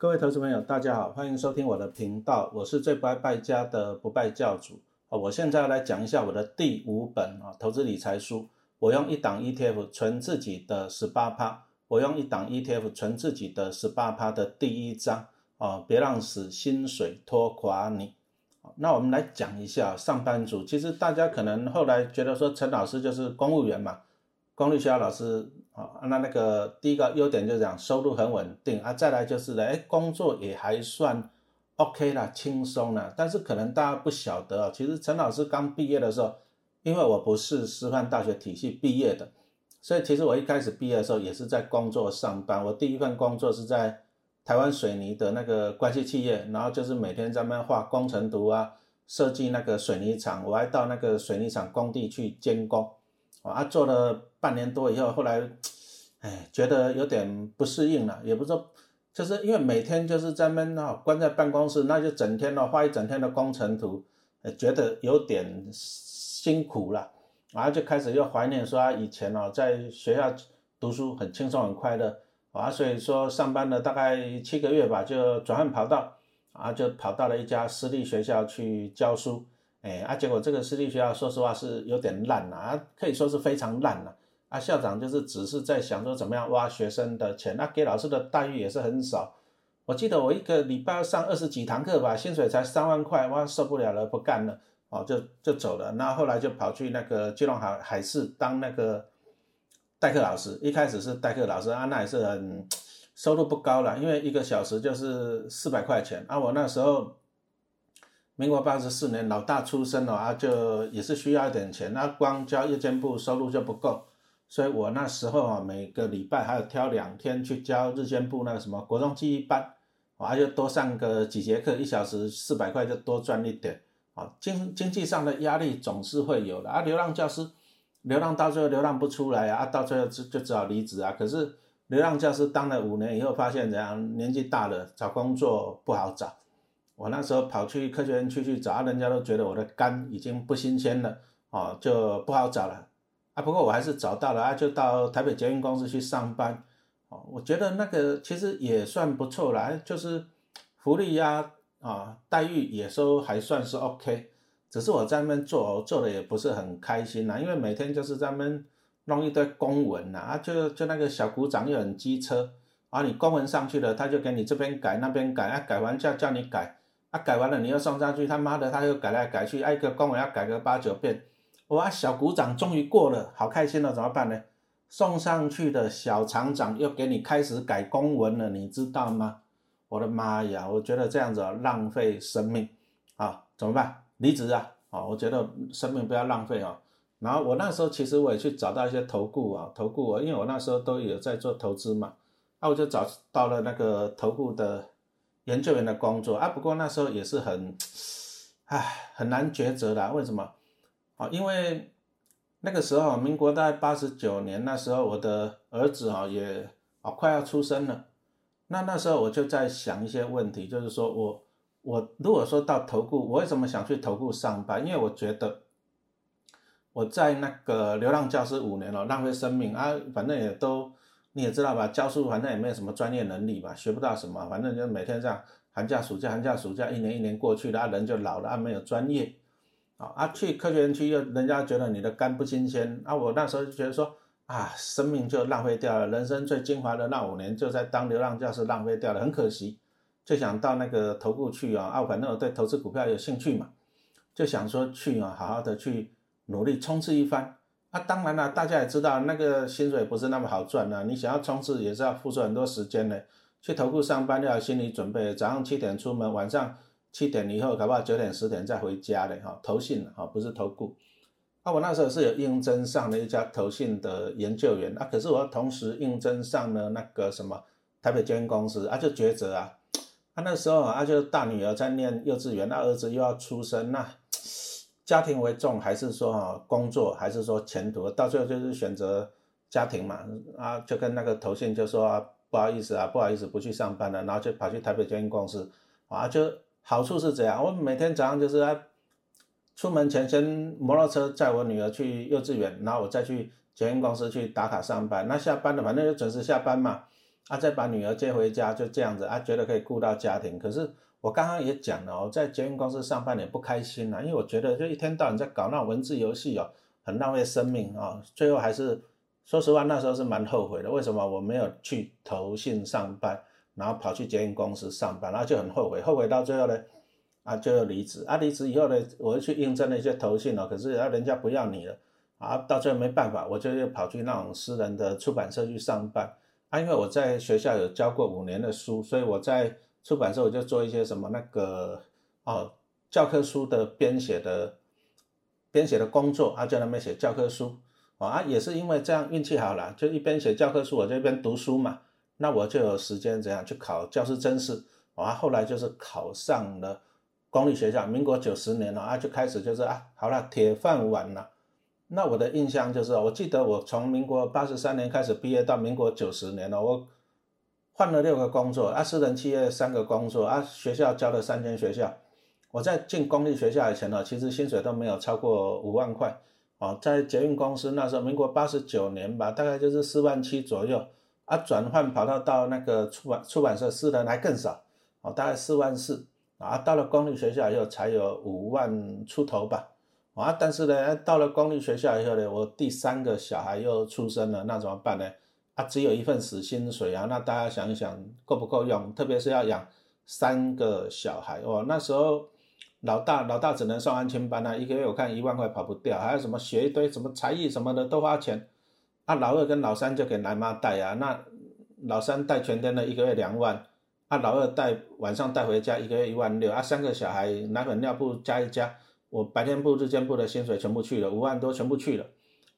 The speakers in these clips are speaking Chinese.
各位投资朋友，大家好，欢迎收听我的频道，我是最不爱败家的不败教主啊！我现在来讲一下我的第五本啊投资理财书，我用一档 ETF 存自己的十八趴，我用一档 ETF 存自己的十八趴的第一章啊，别让死薪水拖垮你。那我们来讲一下上班族，其实大家可能后来觉得说陈老师就是公务员嘛。公立学校老师啊，那那个第一个优点就是讲收入很稳定啊，再来就是呢，哎，工作也还算 OK 啦，轻松啦。但是可能大家不晓得啊，其实陈老师刚毕业的时候，因为我不是师范大学体系毕业的，所以其实我一开始毕业的时候也是在工作上班。我第一份工作是在台湾水泥的那个关系企业，然后就是每天在那画工程图啊，设计那个水泥厂，我还到那个水泥厂工地去监工。啊，做了半年多以后，后来，哎，觉得有点不适应了，也不是说，就是因为每天就是在闷啊，关在办公室，那就整天的画一整天的工程图，觉得有点辛苦了，然后就开始又怀念说啊以前哦，在学校读书很轻松很快乐，啊，所以说上班了大概七个月吧，就转换跑道，啊，就跑到了一家私立学校去教书。哎啊，结果这个私立学校说实话是有点烂了啊，可以说是非常烂了。啊校长就是只是在想说怎么样挖学生的钱，那给老师的待遇也是很少。我记得我一个礼拜上二十几堂课吧，薪水才三万块，哇，受不了了，不干了，哦，就就走了。那后来就跑去那个基隆海海事当那个代课老师，一开始是代课老师啊，那也是很收入不高了，因为一个小时就是四百块钱啊。我那时候。民国八十四年，老大出生了啊，就也是需要一点钱，那光交夜间部收入就不够，所以我那时候啊，每个礼拜还要挑两天去教日间部那个什么国中记忆班，啊，就多上个几节课，一小时四百块就多赚一点，啊，经经济上的压力总是会有的。啊，流浪教师，流浪到最后流浪不出来啊，到最后就就只好离职啊，可是流浪教师当了五年以后，发现怎样，年纪大了，找工作不好找。我那时候跑去科学园区去找，人家都觉得我的肝已经不新鲜了，啊，就不好找了，啊，不过我还是找到了，啊，就到台北捷运公司去上班，哦，我觉得那个其实也算不错啦，就是福利呀，啊，待遇也都还算是 OK，只是我在那边做，做的也不是很开心呐，因为每天就是在那边弄一堆公文呐，啊，就就那个小股长又很机车，啊，你公文上去了，他就给你这边改那边改，啊，改完叫叫你改。啊，改完了你又送上去，他妈的他又改来改去，一个公文要改个八九遍。哇，小股长终于过了，好开心了，怎么办呢？送上去的小厂长又给你开始改公文了，你知道吗？我的妈呀，我觉得这样子浪费生命啊，怎么办？离职啊！啊，我觉得生命不要浪费啊。然后我那时候其实我也去找到一些投顾啊，投顾啊，因为我那时候都有在做投资嘛，那我就找到了那个投顾的。研究员的工作啊，不过那时候也是很，唉，很难抉择的。为什么？啊，因为那个时候民国大概八十九年，那时候我的儿子啊也啊快要出生了。那那时候我就在想一些问题，就是说我我如果说到投顾，我为什么想去投顾上班？因为我觉得我在那个流浪教师五年了，浪费生命啊，反正也都。你也知道吧，教书反正也没有什么专业能力吧，学不到什么，反正就每天这样，寒假暑假寒假暑假，一年一年过去了，啊人就老了，啊没有专业，啊去科学园区又人家觉得你的肝不新鲜，啊我那时候就觉得说啊生命就浪费掉了，人生最精华的那五年就在当流浪教师浪费掉了，很可惜，就想到那个投顾去啊，啊反正我对投资股票有兴趣嘛，就想说去啊好好的去努力冲刺一番。啊，当然了，大家也知道那个薪水不是那么好赚的。你想要冲刺，也是要付出很多时间的。去投顾上班要有心理准备，早上七点出门，晚上七点以后，搞不好九点十点再回家的哈。投信哈，不是投顾。啊，我那时候是有应征上了一家投信的研究员啊，可是我同时应征上了那个什么台北监公司啊，就抉择啊。啊，那时候啊，就大女儿在念幼稚园，那儿子又要出生那。家庭为重，还是说哈工作，还是说前途？到最后就是选择家庭嘛。啊，就跟那个投信就说不好意思啊，不好意思不去上班了，然后就跑去台北捷运公司。啊，就好处是这样，我每天早上就是啊，出门前先摩托车载我女儿去幼稚园，然后我再去捷运公司去打卡上班。那下班了，反正就准时下班嘛。啊，再把女儿接回家，就这样子啊，觉得可以顾到家庭。可是我刚刚也讲了，我在捷运公司上班也不开心啊，因为我觉得就一天到晚在搞那文字游戏哦，很浪费生命啊。最后还是说实话，那时候是蛮后悔的。为什么我没有去投信上班，然后跑去捷运公司上班，然后就很后悔。后悔到最后呢，啊，就要离职。啊，离职以后呢，我又去应征了一些投信了，可是啊，人家不要你了。啊，到最后没办法，我就又跑去那种私人的出版社去上班。啊，因为我在学校有教过五年的书，所以我在出版社我就做一些什么那个哦教科书的编写的编写的工作，啊，在那边写教科书啊，也是因为这样运气好了，就一边写教科书，我就一边读书嘛，那我就有时间怎样去考教师真试啊，后来就是考上了公立学校，民国九十年了啊，就开始就是啊，好了，铁饭碗了。那我的印象就是，我记得我从民国八十三年开始毕业到民国九十年了，我换了六个工作，啊，私人企业三个工作，啊，学校教了三间学校。我在进公立学校以前呢，其实薪水都没有超过五万块，哦，在捷运公司那时候，民国八十九年吧，大概就是四万七左右，啊，转换跑到到那个出版出版社，私人还更少，哦，大概四万四，啊，到了公立学校以后才有五万出头吧。啊，但是呢，到了公立学校以后呢，我第三个小孩又出生了，那怎么办呢？啊，只有一份死薪水啊，那大家想一想够不够用？特别是要养三个小孩哦，那时候老大老大只能上安亲班啊，一个月我看一万块跑不掉，还有什么学一堆什么才艺什么的都花钱。啊，老二跟老三就给奶妈带啊，那老三带全天的一个月两万，啊，老二带晚上带回家一个月一万六，啊，三个小孩奶粉尿布加一加。我白天部、日间部的薪水全部去了，五万多全部去了。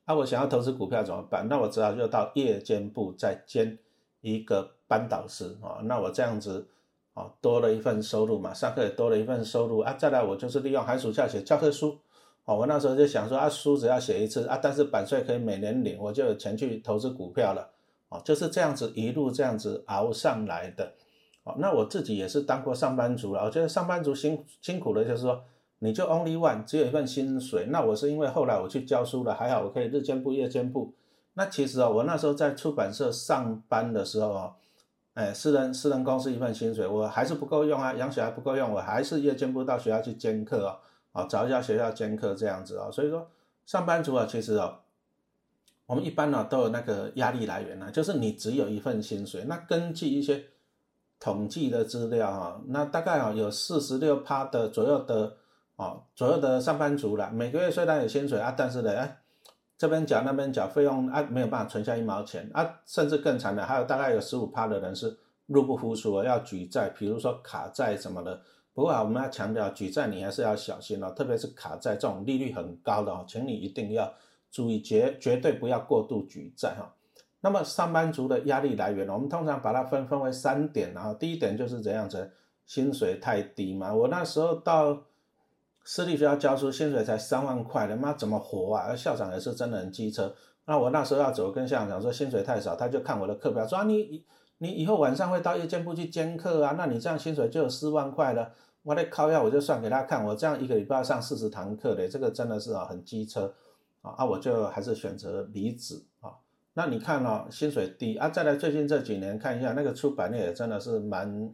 那我想要投资股票怎么办？那我只好就到夜间部再兼一个班导师啊。那我这样子啊，多了一份收入嘛，上课也多了一份收入啊。再来，我就是利用寒暑假写教科书。我那时候就想说啊，书只要写一次啊，但是版税可以每年领，我就有钱去投资股票了。哦，就是这样子一路这样子熬上来的。哦，那我自己也是当过上班族了。我觉得上班族辛辛苦的，就是说。你就 only one，只有一份薪水。那我是因为后来我去教书了，还好我可以日间部、夜间部。那其实啊，我那时候在出版社上班的时候啊，哎，私人私人公司一份薪水，我还是不够用啊，养小孩不够用，我还是夜间部到学校去兼课啊，啊，找一下学校兼课这样子啊。所以说，上班族啊，其实啊，我们一般呢都有那个压力来源啊，就是你只有一份薪水。那根据一些统计的资料哈，那大概啊有四十六趴的左右的。哦，左右的上班族了，每个月虽然有薪水啊，但是呢，哎，这边缴那边缴费用啊，没有办法存下一毛钱啊，甚至更惨的，还有大概有十五趴的人是入不敷出，要举债，比如说卡债什么的。不过啊，我们要强调，举债你还是要小心哦，特别是卡债这种利率很高的哦，请你一定要注意，绝绝对不要过度举债哈。那么上班族的压力来源，我们通常把它分分为三点啊，第一点就是怎样子，薪水太低嘛，我那时候到。私立学校教书，薪水才三万块，他妈怎么活啊？校长也是真的很机车。那我那时候要走，跟校长讲说薪水太少，他就看我的课表，说你你以后晚上会到夜间部去兼课啊，那你这样薪水就有四万块了。我得靠要我就算给他看，我这样一个礼拜要上四十堂课的，这个真的是啊很机车啊啊！我就还是选择离职啊。那你看哦，薪水低啊，再来最近这几年看一下那个出版业真的是蛮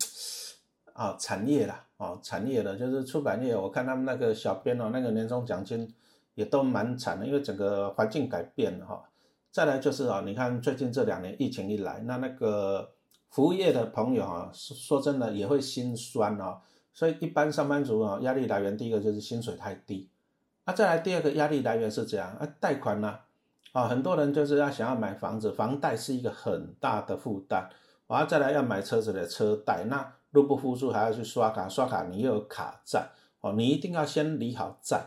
啊产业啦。啊，产业的，就是出版业，我看他们那个小编哦，那个年终奖金也都蛮惨的，因为整个环境改变了哈。再来就是啊，你看最近这两年疫情一来，那那个服务业的朋友啊，说真的也会心酸哦。所以一般上班族啊，压力来源第一个就是薪水太低，那再来第二个压力来源是这样啊，贷款呢，啊，很多人就是要想要买房子，房贷是一个很大的负担，啊，再来要买车子的车贷那。入不敷出，还要去刷卡，刷卡你又有卡债哦，你一定要先理好债。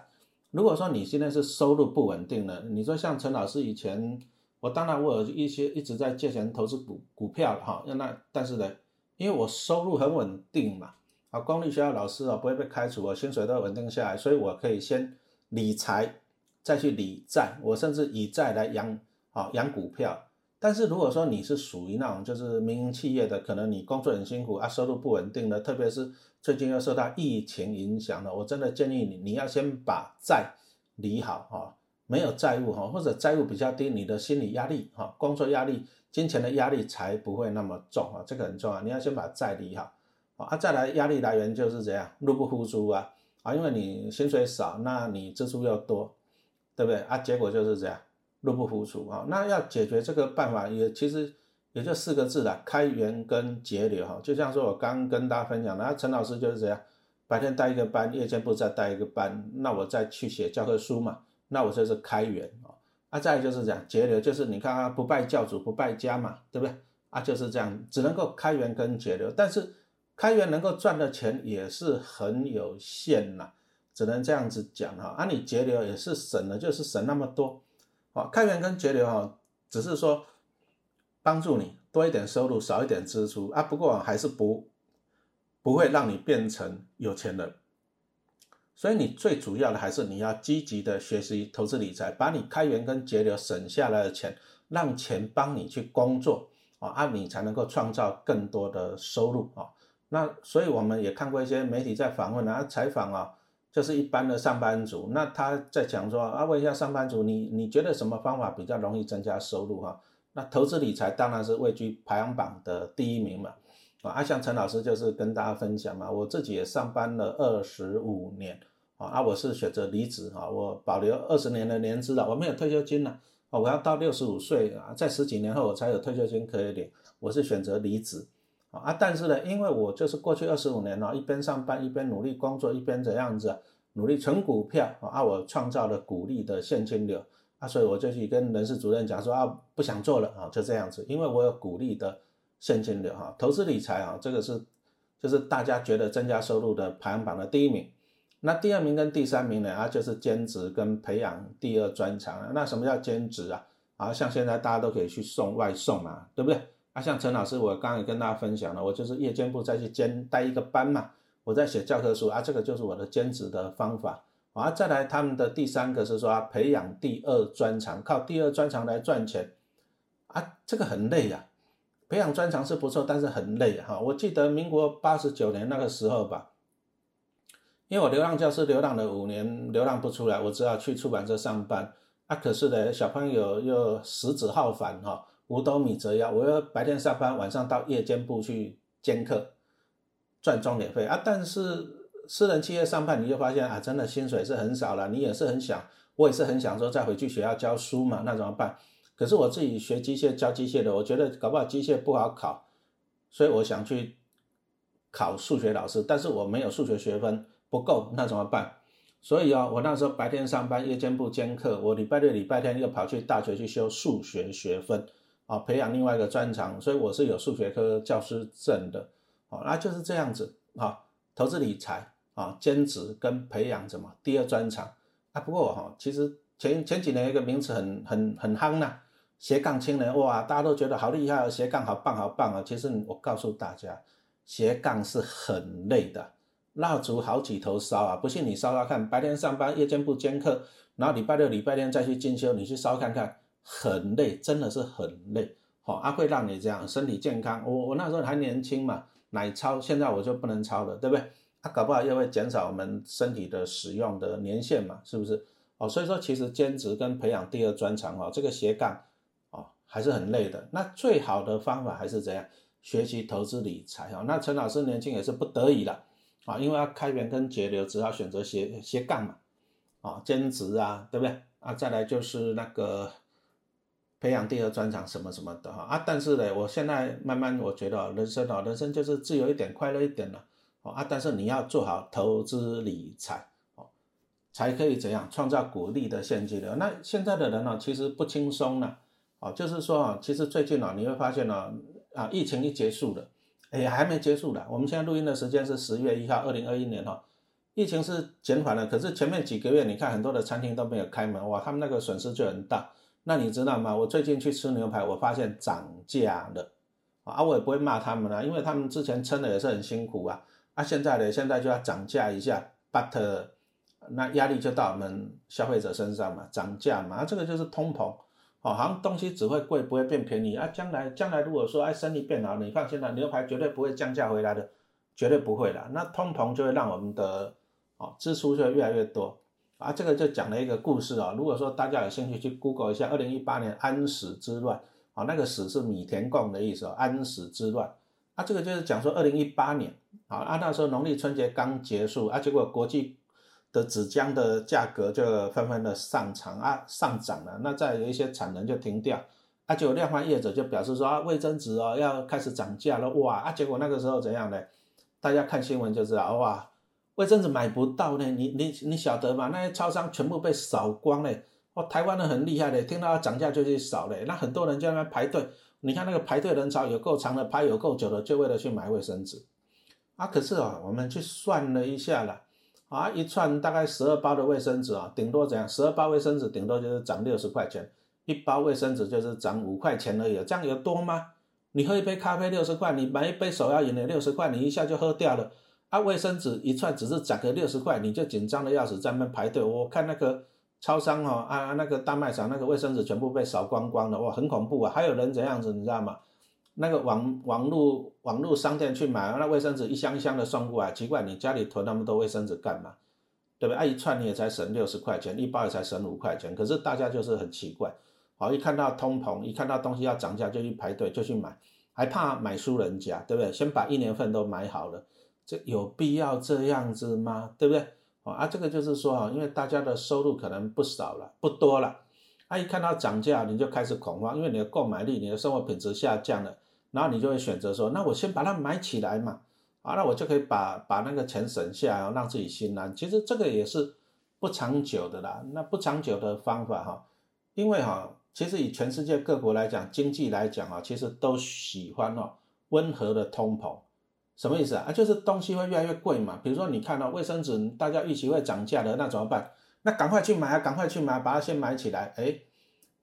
如果说你现在是收入不稳定的，你说像陈老师以前，我当然我有一些一直在借钱投资股股票哈，那但是呢，因为我收入很稳定嘛，啊，公立学校老师啊不会被开除，我薪水都稳定下来，所以我可以先理财，再去理债，我甚至以债来养啊养股票。但是如果说你是属于那种就是民营企业的，可能你工作很辛苦啊，收入不稳定的，特别是最近又受到疫情影响的，我真的建议你，你要先把债理好哈，没有债务哈，或者债务比较低，你的心理压力哈，工作压力金钱的压力才不会那么重啊，这个很重要，你要先把债理好啊，再来压力来源就是这样，入不敷出啊啊，因为你薪水少，那你支出又多，对不对啊？结果就是这样，入不敷出啊。那要解决这个办法也其实也就四个字啦，开源跟节流哈。就像说我刚跟大家分享的，陈老师就是这样，白天带一个班，夜间部再带一个班，那我再去写教科书嘛，那我就是开源啊。啊，再就是讲节流，就是你看啊，不拜教主不败家嘛，对不对？啊，就是这样，只能够开源跟节流，但是开源能够赚的钱也是很有限呐，只能这样子讲哈。啊，你节流也是省了，就是省那么多，啊，开源跟节流哈，只是说帮助你多一点收入，少一点支出啊，不过还是不不会让你变成有钱人。所以你最主要的还是你要积极的学习投资理财，把你开源跟节流省下来的钱，让钱帮你去工作啊，啊，你才能够创造更多的收入啊。那所以我们也看过一些媒体在访问啊，采访啊，就是一般的上班族，那他在讲说啊，问一下上班族，你你觉得什么方法比较容易增加收入哈？那投资理财当然是位居排行榜的第一名嘛。啊，阿像陈老师就是跟大家分享嘛，我自己也上班了二十五年。啊，我是选择离职啊，我保留二十年的年资了，我没有退休金了啊，我要到六十五岁啊，在十几年后我才有退休金可以领，我是选择离职啊，但是呢，因为我就是过去二十五年了，一边上班一边努力工作，一边这样子努力存股票啊，我创造了股利的现金流啊，所以我就去跟人事主任讲说啊，不想做了啊，就这样子，因为我有股利的现金流哈，投资理财啊，这个是就是大家觉得增加收入的排行榜的第一名。那第二名跟第三名呢？啊，就是兼职跟培养第二专长啊。那什么叫兼职啊？啊，像现在大家都可以去送外送嘛，对不对？像陈老师，我刚刚也跟大家分享了，我就是夜间部再去兼带一个班嘛，我在写教科书啊，这个就是我的兼职的方法。啊，再来他们的第三个是说培养第二专长，靠第二专长来赚钱。啊，这个很累呀，培养专长是不错，但是很累哈。我记得民国八十九年那个时候吧。因为我流浪教师流浪了五年，流浪不出来，我只好去出版社上班。啊，可是呢，小朋友又食指好烦哈，五斗米折腰，我要白天上班，晚上到夜间部去兼课，赚钟点费啊。但是私人企业上班，你就发现啊，真的薪水是很少了。你也是很想，我也是很想说再回去学校教书嘛，那怎么办？可是我自己学机械教机械的，我觉得搞不好机械不好考，所以我想去考数学老师，但是我没有数学学分。不够那怎么办？所以哦，我那时候白天上班，夜间部兼课，我礼拜六、礼拜天又跑去大学去修数学学分，啊，培养另外一个专长，所以我是有数学科教师证的，啊，那就是这样子啊，投资理财啊，兼职跟培养什么第二专长啊。不过哈，其实前前几年一个名词很很很夯呐，斜杠青年，哇，大家都觉得好厉害啊，斜杠好棒好棒啊。其实我告诉大家，斜杠是很累的。蜡烛好几头烧啊！不信你烧烧看，白天上班，夜间部兼课，然后礼拜六、礼拜天再去进修，你去烧看看，很累，真的是很累。好，啊会让你这样身体健康。我我那时候还年轻嘛，奶超，现在我就不能超了，对不对？啊，搞不好又会减少我们身体的使用的年限嘛，是不是？哦，所以说其实兼职跟培养第二专长哦，这个斜杠哦还是很累的。那最好的方法还是怎样？学习投资理财哦。那陈老师年轻也是不得已了。啊，因为要开源跟节流，只好选择斜斜杠嘛，啊，兼职啊，对不对？啊，再来就是那个培养第二专长什么什么的哈啊，但是呢，我现在慢慢我觉得人生啊，人生就是自由一点，快乐一点了，啊，但是你要做好投资理财哦，才可以怎样创造股利的现金流。那现在的人呢，其实不轻松了，啊，就是说啊，其实最近啊，你会发现呢，啊，疫情一结束了。哎，还没结束的。我们现在录音的时间是十月一号，二零二一年哈。疫情是减缓了，可是前面几个月，你看很多的餐厅都没有开门，哇，他们那个损失就很大。那你知道吗？我最近去吃牛排，我发现涨价了啊！我也不会骂他们啊，因为他们之前撑的也是很辛苦啊。啊，现在呢，现在就要涨价一下，but 那压力就到我们消费者身上嘛，涨价嘛，这个就是通膨。哦好像东西只会贵，不会变便宜啊！将来将来如果说哎生意变好，你放心了，牛排绝对不会降价回来的，绝对不会的。那通膨就会让我们的哦支出就会越来越多啊！这个就讲了一个故事啊。如果说大家有兴趣去 Google 一下，二零一八年安史之乱啊，那个史是米田共的意思，安史之乱。啊，这个就是讲说二零一八年，啊啊那时候农历春节刚结束，啊结果国际的纸浆的价格就纷纷的上涨啊上涨了，那再有一些产能就停掉，啊就量贩业者就表示说啊卫生纸哦要开始涨价了，哇啊结果那个时候怎样呢？大家看新闻就知道，哇卫生纸买不到呢，你你你晓得吗？那些超商全部被扫光嘞，哦台湾人很厉害的，听到要涨价就去扫嘞，那很多人就在那排队。你看那个排队人潮有够长的，排有够久的，就为了去买卫生纸啊！可是啊，我们去算了一下了啊，一串大概十二包的卫生纸啊，顶多怎样？十二包卫生纸顶多就是涨六十块钱，一包卫生纸就是涨五块钱而已，这样有多吗？你喝一杯咖啡六十块，你买一杯手摇饮料六十块，你一下就喝掉了啊！卫生纸一串只是涨个六十块，你就紧张的要死，在那排队。我看那个。超商哦啊那个大卖场那个卫生纸全部被扫光光了哇很恐怖啊还有人怎样子你知道吗？那个网网络网络商店去买那卫生纸一箱一箱的送过来，奇怪你家里囤那么多卫生纸干嘛？对不对？啊一串你也才省六十块钱，一包也才省五块钱，可是大家就是很奇怪，好一看到通膨，一看到东西要涨价就去排队就去买，还怕买输人家，对不对？先把一年份都买好了，这有必要这样子吗？对不对？啊，这个就是说啊，因为大家的收入可能不少了，不多了，啊，一看到涨价，你就开始恐慌，因为你的购买力、你的生活品质下降了，然后你就会选择说，那我先把它买起来嘛，啊，那我就可以把把那个钱省下，让自己心安。其实这个也是不长久的啦，那不长久的方法哈，因为哈，其实以全世界各国来讲，经济来讲啊，其实都喜欢哦温和的通膨。什么意思啊？就是东西会越来越贵嘛。比如说，你看到卫生纸，大家预期会涨价的，那怎么办？那赶快去买啊，赶快去买，把它先买起来。哎，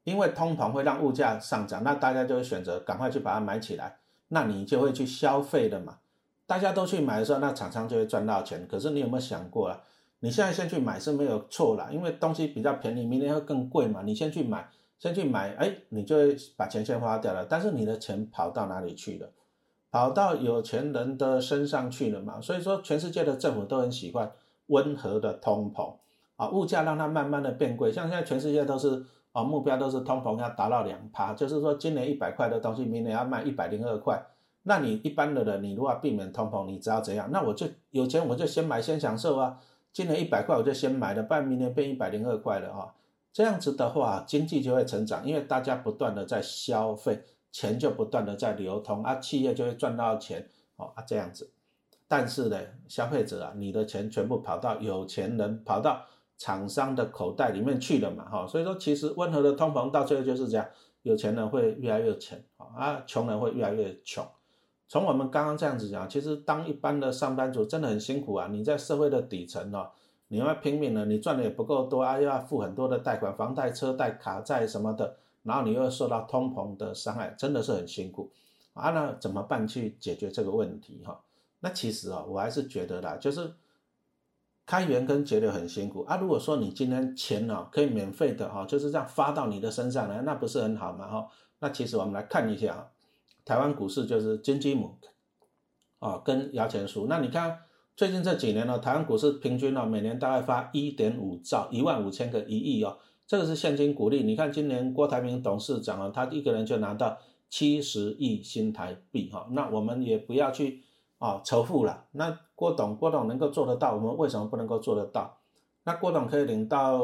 因为通膨会让物价上涨，那大家就会选择赶快去把它买起来，那你就会去消费的嘛。大家都去买的时候，那厂商就会赚到钱。可是你有没有想过啊？你现在先去买是没有错啦，因为东西比较便宜，明年会更贵嘛。你先去买，先去买，哎，你就会把钱先花掉了。但是你的钱跑到哪里去了？跑到有钱人的身上去了嘛？所以说，全世界的政府都很喜欢温和的通膨啊，物价让它慢慢的变贵。像现在全世界都是啊，目标都是通膨要达到两趴，就是说今年一百块的东西，明年要卖一百零二块。那你一般的人，你如果避免通膨，你知道怎样？那我就有钱，我就先买先享受啊。今年一百块我就先买了，不然明年变一百零二块了啊。这样子的话，经济就会成长，因为大家不断的在消费。钱就不断的在流通啊，企业就会赚到钱哦啊这样子，但是呢，消费者啊，你的钱全部跑到有钱人、跑到厂商的口袋里面去了嘛哈，所以说其实温和的通膨到最后就是这样，有钱人会越来越钱啊，穷人会越来越穷。从我们刚刚这样子讲，其实当一般的上班族真的很辛苦啊，你在社会的底层哦，你要拼命了，你赚的也不够多啊，又要付很多的贷款、房贷、车贷、卡债什么的。然后你又受到通膨的伤害，真的是很辛苦啊！那怎么办去解决这个问题？哈，那其实啊，我还是觉得啦，就是开源跟节流很辛苦啊。如果说你今天钱呢可以免费的哈，就是这样发到你的身上来，那不是很好吗？哈，那其实我们来看一下啊，台湾股市就是金鸡母啊，跟摇钱树。那你看最近这几年呢，台湾股市平均呢每年大概发一点五兆，一万五千个一亿哦。这个是现金股利，你看今年郭台铭董事长啊，他一个人就拿到七十亿新台币哈，那我们也不要去啊仇富了。那郭董郭董能够做得到，我们为什么不能够做得到？那郭董可以领到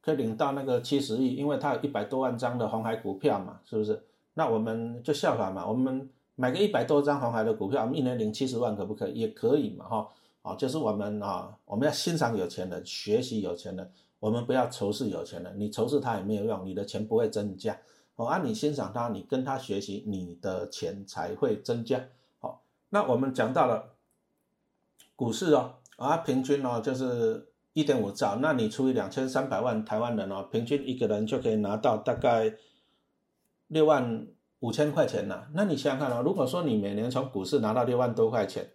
可以领到那个七十亿，因为他有一百多万张的红海股票嘛，是不是？那我们就效法嘛，我们买个一百多张红海的股票，我们一年领七十万可不可以？也可以嘛哈，啊，就是我们啊，我们要欣赏有钱人，学习有钱人。我们不要仇视有钱人，你仇视他也没有用，你的钱不会增加。哦，啊，你欣赏他，你跟他学习，你的钱才会增加。好，那我们讲到了股市哦，啊，平均哦就是一点五兆，那你除以两千三百万台湾人哦，平均一个人就可以拿到大概六万五千块钱了。那你想想看哦，如果说你每年从股市拿到六万多块钱，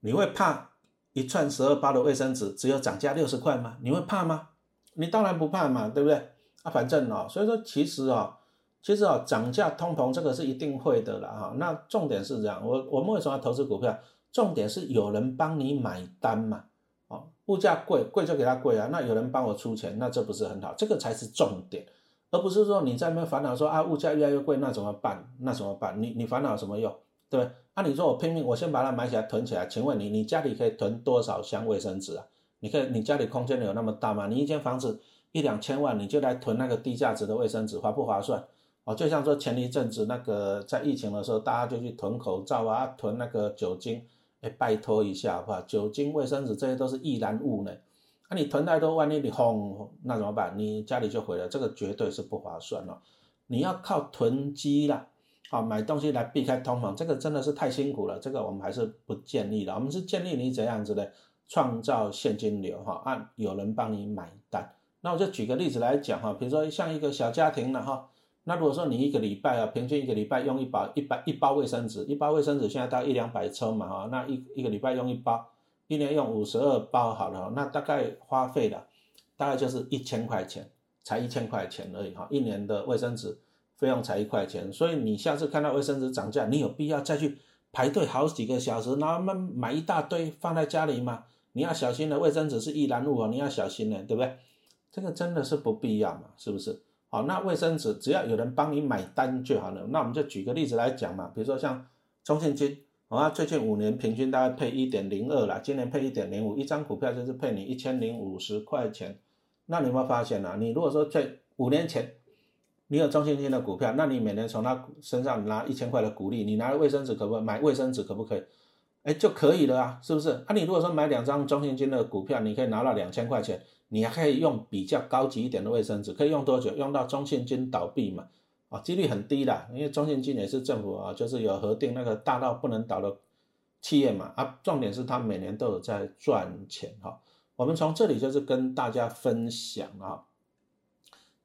你会怕？一串十二包的卫生纸只有涨价六十块吗？你会怕吗？你当然不怕嘛，对不对？啊，反正哦，所以说其实哦，其实哦，涨价通膨这个是一定会的了哈。那重点是这样，我我们为什么要投资股票？重点是有人帮你买单嘛。哦，物价贵贵就给他贵啊，那有人帮我出钱，那这不是很好？这个才是重点，而不是说你在那边烦恼说啊物价越来越贵，那怎么办？那怎么办？你你烦恼什么用？对不对？啊，你说我拼命，我先把它买起来囤起来。请问你，你家里可以囤多少箱卫生纸啊？你可以，你家里空间有那么大吗？你一间房子一两千万，你就来囤那个低价值的卫生纸，划不划算？哦，就像说前一阵子那个在疫情的时候，大家就去囤口罩啊，囤那个酒精，哎，拜托一下好不好？酒精、卫生纸这些都是易燃物呢。那你囤太多，万一你轰，那怎么办？你家里就毁了，这个绝对是不划算哦。你要靠囤积啦。好，买东西来避开通膨，这个真的是太辛苦了，这个我们还是不建议的。我们是建议你怎样子的创造现金流哈，按有人帮你买单。那我就举个例子来讲哈，比如说像一个小家庭了哈，那如果说你一个礼拜啊，平均一个礼拜用一包一百一包卫生纸，一包卫生纸现在到一两百抽嘛哈，那一一个礼拜用一包，一年用五十二包好了，那大概花费的大概就是一千块钱，才一千块钱而已哈，一年的卫生纸。费用才一块钱，所以你下次看到卫生纸涨价，你有必要再去排队好几个小时，然后买买一大堆放在家里吗？你要小心的，卫生纸是易燃物哦，你要小心的，对不对？这个真的是不必要嘛，是不是？好，那卫生纸只要有人帮你买单就好了。那我们就举个例子来讲嘛，比如说像中信金，啊，最近五年平均大概配一点零二啦，今年配一点零五，一张股票就是配你一千零五十块钱。那你有没有发现呢？你如果说在五年前，你有中信金的股票，那你每年从他身上拿一千块的股利，你拿卫生纸可不可以买卫生纸可不可以？哎，就可以了啊，是不是？啊，你如果说买两张中信金的股票，你可以拿到两千块钱，你还可以用比较高级一点的卫生纸，可以用多久？用到中信金倒闭嘛？啊，几率很低的，因为中信金也是政府啊，就是有核定那个大到不能倒的企业嘛。啊，重点是它每年都有在赚钱哈。我们从这里就是跟大家分享啊。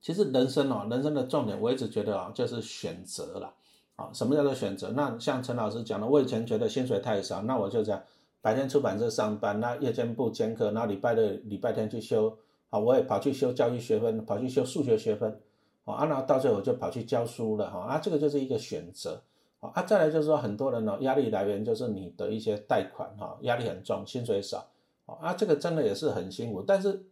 其实人生哦，人生的重点，我一直觉得啊，就是选择了。啊，什么叫做选择？那像陈老师讲的，我以前觉得薪水太少，那我就这样，白天出版社上班，那夜间部兼课，那礼拜六、礼拜天去修，啊，我也跑去修教育学分，跑去修数学学分，啊，然后到最后就跑去教书了，哈，啊，这个就是一个选择，啊，再来就是说，很多人呢，压力来源就是你的一些贷款，哈，压力很重，薪水少，啊，这个真的也是很辛苦，但是。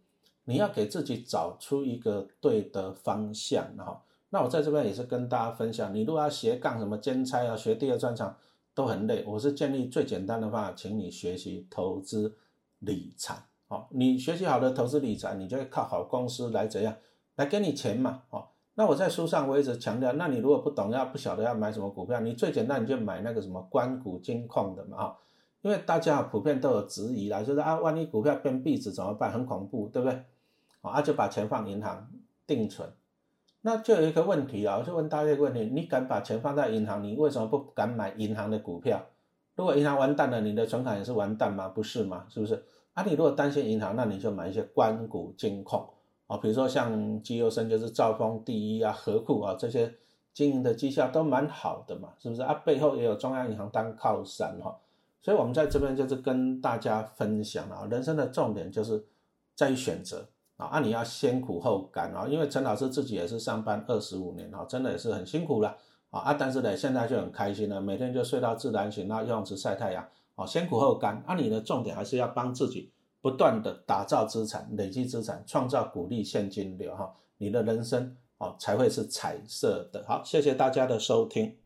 你要给自己找出一个对的方向，哈。那我在这边也是跟大家分享，你如果要斜杠什么兼差啊，学第二专长都很累。我是建议最简单的方法，请你学习投资理财，好，你学习好的投资理财，你就会靠好公司来怎样来给你钱嘛，哦。那我在书上我一直强调，那你如果不懂要不晓得要买什么股票，你最简单你就买那个什么关谷金控的嘛，哈。因为大家普遍都有质疑啦，就是啊，万一股票变壁纸怎么办？很恐怖，对不对？啊，就把钱放银行定存，那就有一个问题啊，我就问大家一个问题：你敢把钱放在银行，你为什么不敢买银行的股票？如果银行完蛋了，你的存款也是完蛋吗？不是吗？是不是？啊，你如果担心银行，那你就买一些关股金控啊，比如说像绩优生就是兆丰第一啊、和库啊这些经营的绩效都蛮好的嘛，是不是？啊，背后也有中央银行当靠山哈。所以，我们在这边就是跟大家分享啊，人生的重点就是在于选择啊，那，你要先苦后甘啊，因为陈老师自己也是上班二十五年啊，真的也是很辛苦了啊，但是呢，现在就很开心了，每天就睡到自然醒，然后游泳池晒太阳，啊，先苦后甘，啊，你的重点还是要帮自己不断的打造资产、累积资产、创造股利现金流哈，你的人生啊才会是彩色的。好，谢谢大家的收听。